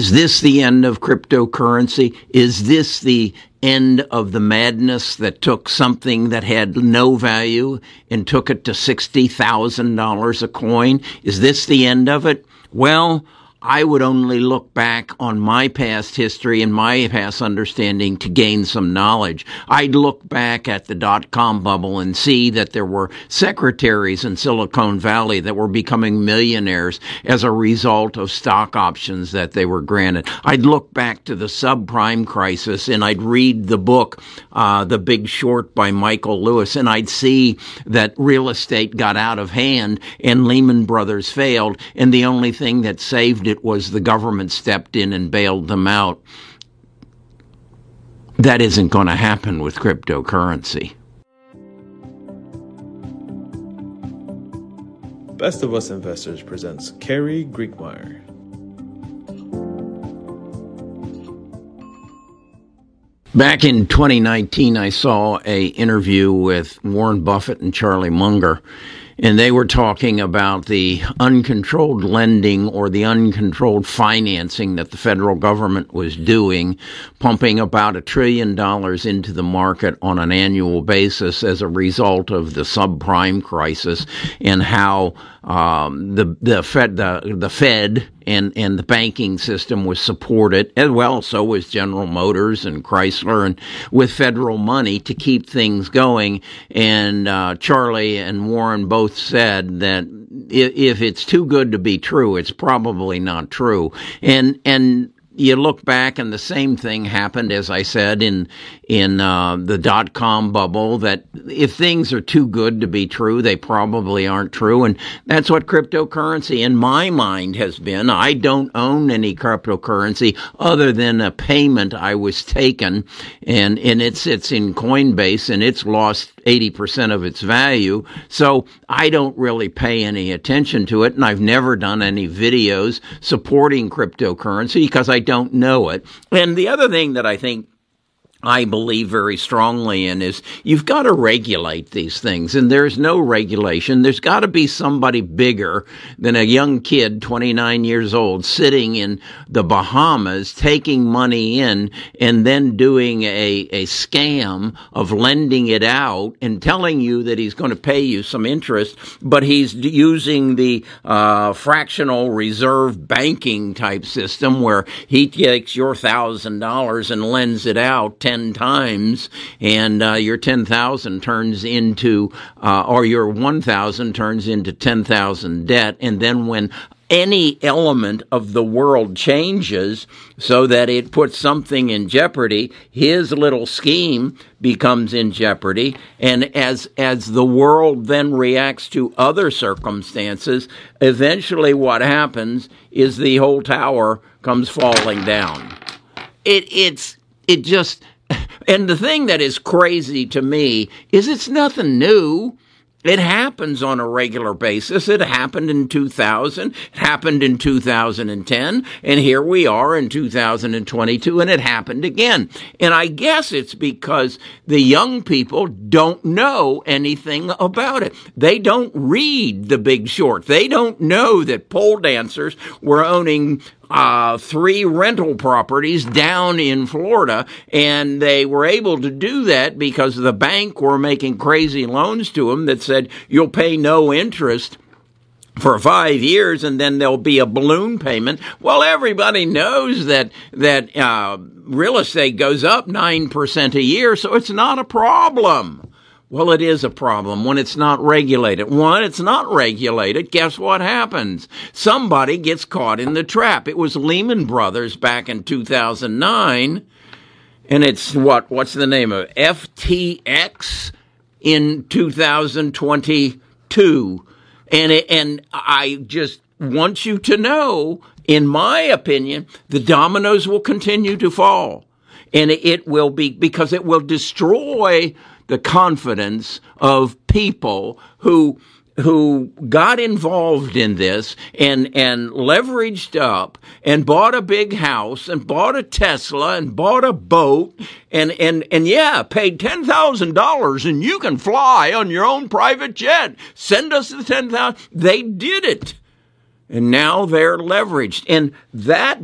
Is this the end of cryptocurrency? Is this the end of the madness that took something that had no value and took it to $60,000 a coin? Is this the end of it? Well, I would only look back on my past history and my past understanding to gain some knowledge. I'd look back at the dot com bubble and see that there were secretaries in Silicon Valley that were becoming millionaires as a result of stock options that they were granted. I'd look back to the subprime crisis and I'd read the book, uh, The Big Short by Michael Lewis, and I'd see that real estate got out of hand and Lehman Brothers failed, and the only thing that saved it was the government stepped in and bailed them out. That isn't going to happen with cryptocurrency. Best of Us Investors presents Carrie Griegmeier. Back in 2019, I saw a interview with Warren Buffett and Charlie Munger and they were talking about the uncontrolled lending or the uncontrolled financing that the federal government was doing, pumping about a trillion dollars into the market on an annual basis as a result of the subprime crisis, and how um, the the Fed the the Fed and and the banking system was supported as well. So was General Motors and Chrysler, and with federal money to keep things going. And uh, Charlie and Warren both said that if it's too good to be true, it's probably not true. And and you look back and the same thing happened, as I said, in in uh, the dot com bubble. That if things are too good to be true, they probably aren't true, and that's what cryptocurrency, in my mind, has been. I don't own any cryptocurrency other than a payment I was taken, and and it's it's in Coinbase, and it's lost eighty percent of its value. So I don't really pay any attention to it, and I've never done any videos supporting cryptocurrency because I don't know it. And the other thing that I think I believe very strongly in is you've got to regulate these things, and there's no regulation. There's got to be somebody bigger than a young kid, 29 years old, sitting in the Bahamas, taking money in, and then doing a, a scam of lending it out and telling you that he's going to pay you some interest, but he's using the uh, fractional reserve banking type system where he takes your thousand dollars and lends it out 10 times and uh, your 10,000 turns into, uh, or your 1,000 turns into 10,000 debt. And then when any element of the world changes so that it puts something in jeopardy, his little scheme becomes in jeopardy. And as, as the world then reacts to other circumstances, eventually what happens is the whole tower comes falling down. It, it's, it just, and the thing that is crazy to me is it's nothing new. It happens on a regular basis. It happened in 2000, it happened in 2010, and here we are in 2022, and it happened again. And I guess it's because the young people don't know anything about it. They don't read The Big Short. They don't know that pole dancers were owning uh, three rental properties down in Florida, and they were able to do that because the bank were making crazy loans to them that said you'll pay no interest for five years and then there'll be a balloon payment. Well, everybody knows that that uh, real estate goes up nine percent a year, so it's not a problem. Well, it is a problem when it's not regulated. One, it's not regulated. Guess what happens? Somebody gets caught in the trap. It was Lehman Brothers back in 2009, and it's what? What's the name of it? FTX in 2022. And it, and I just want you to know, in my opinion, the dominoes will continue to fall. And it will be because it will destroy the confidence of people who who got involved in this and and leveraged up and bought a big house and bought a Tesla and bought a boat and and and yeah, paid ten thousand dollars and you can fly on your own private jet. Send us the ten thousand. They did it. And now they're leveraged. And that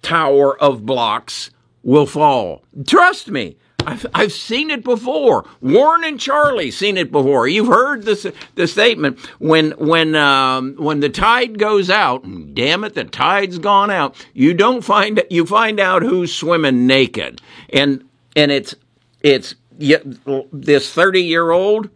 tower of blocks will fall. Trust me. I've, I've seen it before. Warren and Charlie seen it before. You've heard this the statement when when um, when the tide goes out. Damn it, the tide's gone out. You don't find you find out who's swimming naked, and and it's it's this thirty year old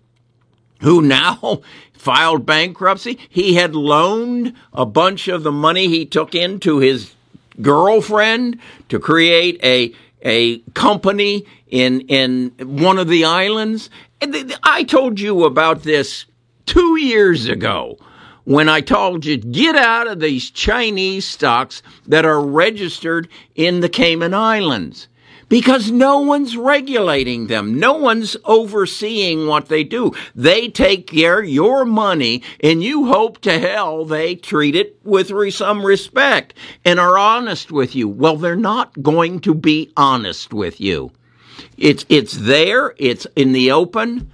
who now filed bankruptcy. He had loaned a bunch of the money he took in to his girlfriend to create a a company in in one of the islands. I told you about this two years ago when I told you get out of these Chinese stocks that are registered in the Cayman Islands because no one's regulating them. No one's overseeing what they do. They take care your money and you hope to hell they treat it with some respect and are honest with you. Well, they're not going to be honest with you. It's, it's there. It's in the open.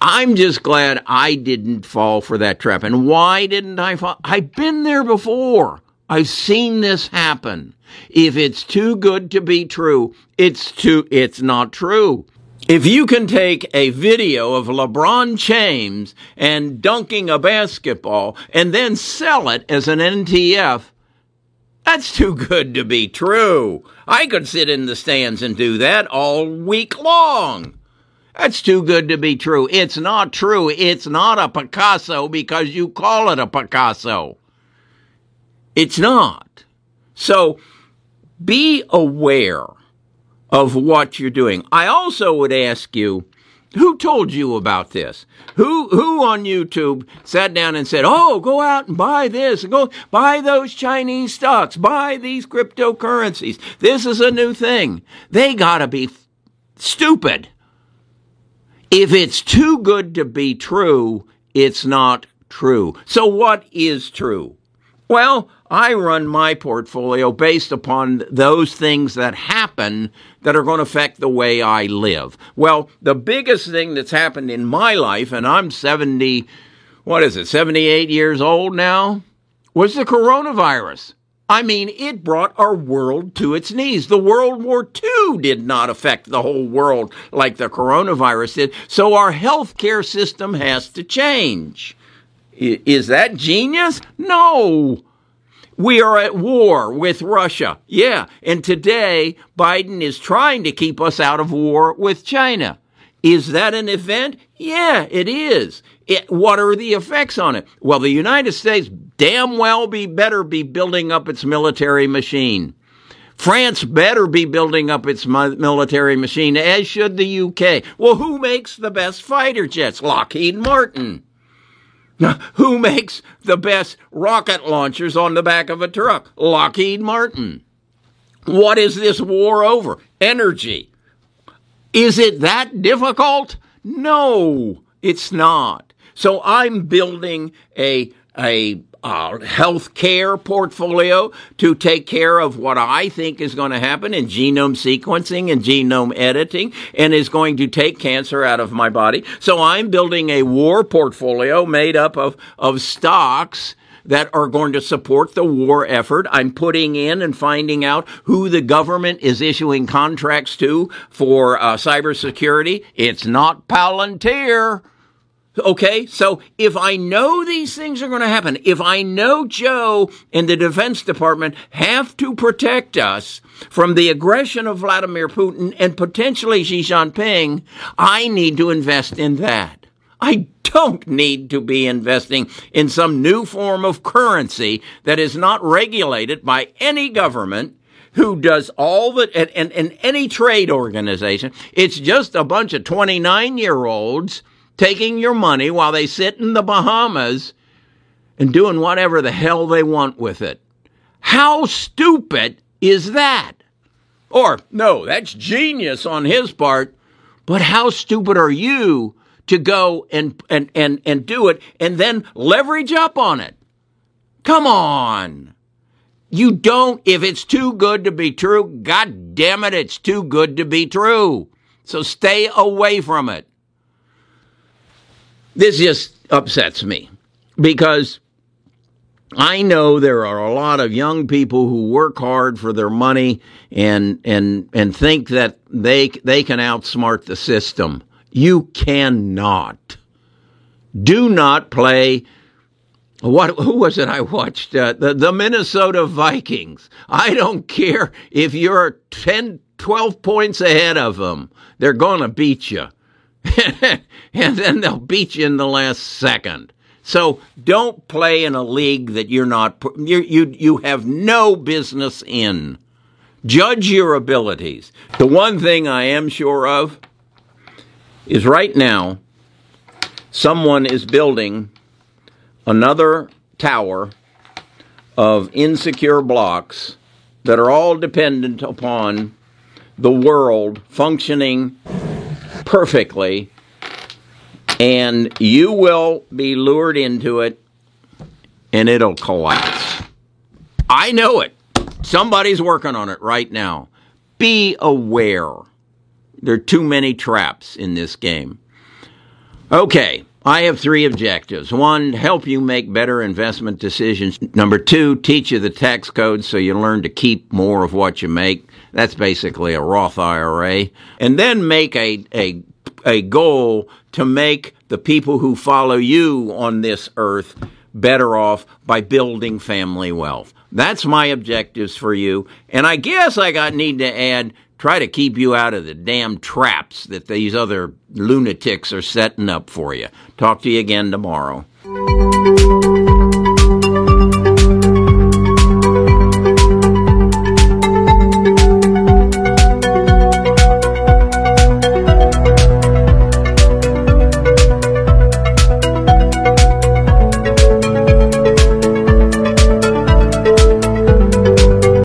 I'm just glad I didn't fall for that trap. And why didn't I fall? I've been there before. I've seen this happen. If it's too good to be true, it's too, it's not true. If you can take a video of LeBron James and dunking a basketball and then sell it as an NTF, that's too good to be true. I could sit in the stands and do that all week long. That's too good to be true. It's not true. It's not a Picasso because you call it a Picasso. It's not. So be aware of what you're doing. I also would ask you, who told you about this? Who who on YouTube sat down and said, "Oh, go out and buy this, and go buy those Chinese stocks, buy these cryptocurrencies. This is a new thing." They got to be f- stupid. If it's too good to be true, it's not true. So what is true? Well, I run my portfolio based upon those things that happen that are going to affect the way I live. Well, the biggest thing that's happened in my life, and I'm 70, what is it, 78 years old now, was the coronavirus. I mean, it brought our world to its knees. The World War II did not affect the whole world like the coronavirus did. So our healthcare system has to change. Is that genius? No. We are at war with Russia. Yeah. And today, Biden is trying to keep us out of war with China. Is that an event? Yeah, it is. It, what are the effects on it? Well, the United States damn well be better be building up its military machine. France better be building up its military machine, as should the UK. Well, who makes the best fighter jets? Lockheed Martin. Who makes the best rocket launchers on the back of a truck? Lockheed Martin. What is this war over? Energy. Is it that difficult? No, it's not. So I'm building a, a uh, health care portfolio to take care of what I think is going to happen in genome sequencing and genome editing and is going to take cancer out of my body. So I'm building a war portfolio made up of, of stocks that are going to support the war effort. I'm putting in and finding out who the government is issuing contracts to for uh, cybersecurity. It's not Palantir. Okay, so if I know these things are going to happen, if I know Joe and the Defense Department have to protect us from the aggression of Vladimir Putin and potentially Xi Jinping, I need to invest in that. I don't need to be investing in some new form of currency that is not regulated by any government who does all the and, and, and any trade organization. It's just a bunch of 29 year olds taking your money while they sit in the Bahamas and doing whatever the hell they want with it. How stupid is that? Or, no, that's genius on his part, but how stupid are you to go and, and, and, and do it and then leverage up on it? Come on. You don't, if it's too good to be true, God damn it, it's too good to be true. So stay away from it. This just upsets me because I know there are a lot of young people who work hard for their money and and and think that they they can outsmart the system. You cannot. Do not play what who was it I watched uh, the the Minnesota Vikings. I don't care if you're 10 12 points ahead of them. They're going to beat you. and then they'll beat you in the last second. So don't play in a league that you're not you you you have no business in. Judge your abilities. The one thing I am sure of is right now someone is building another tower of insecure blocks that are all dependent upon the world functioning perfectly and you will be lured into it and it'll collapse. I know it. Somebody's working on it right now. Be aware. There are too many traps in this game. Okay, I have three objectives. One, help you make better investment decisions. Number two, teach you the tax code so you learn to keep more of what you make. That's basically a Roth IRA. And then make a, a a goal to make the people who follow you on this earth better off by building family wealth. That's my objectives for you. And I guess I got need to add try to keep you out of the damn traps that these other lunatics are setting up for you. Talk to you again tomorrow.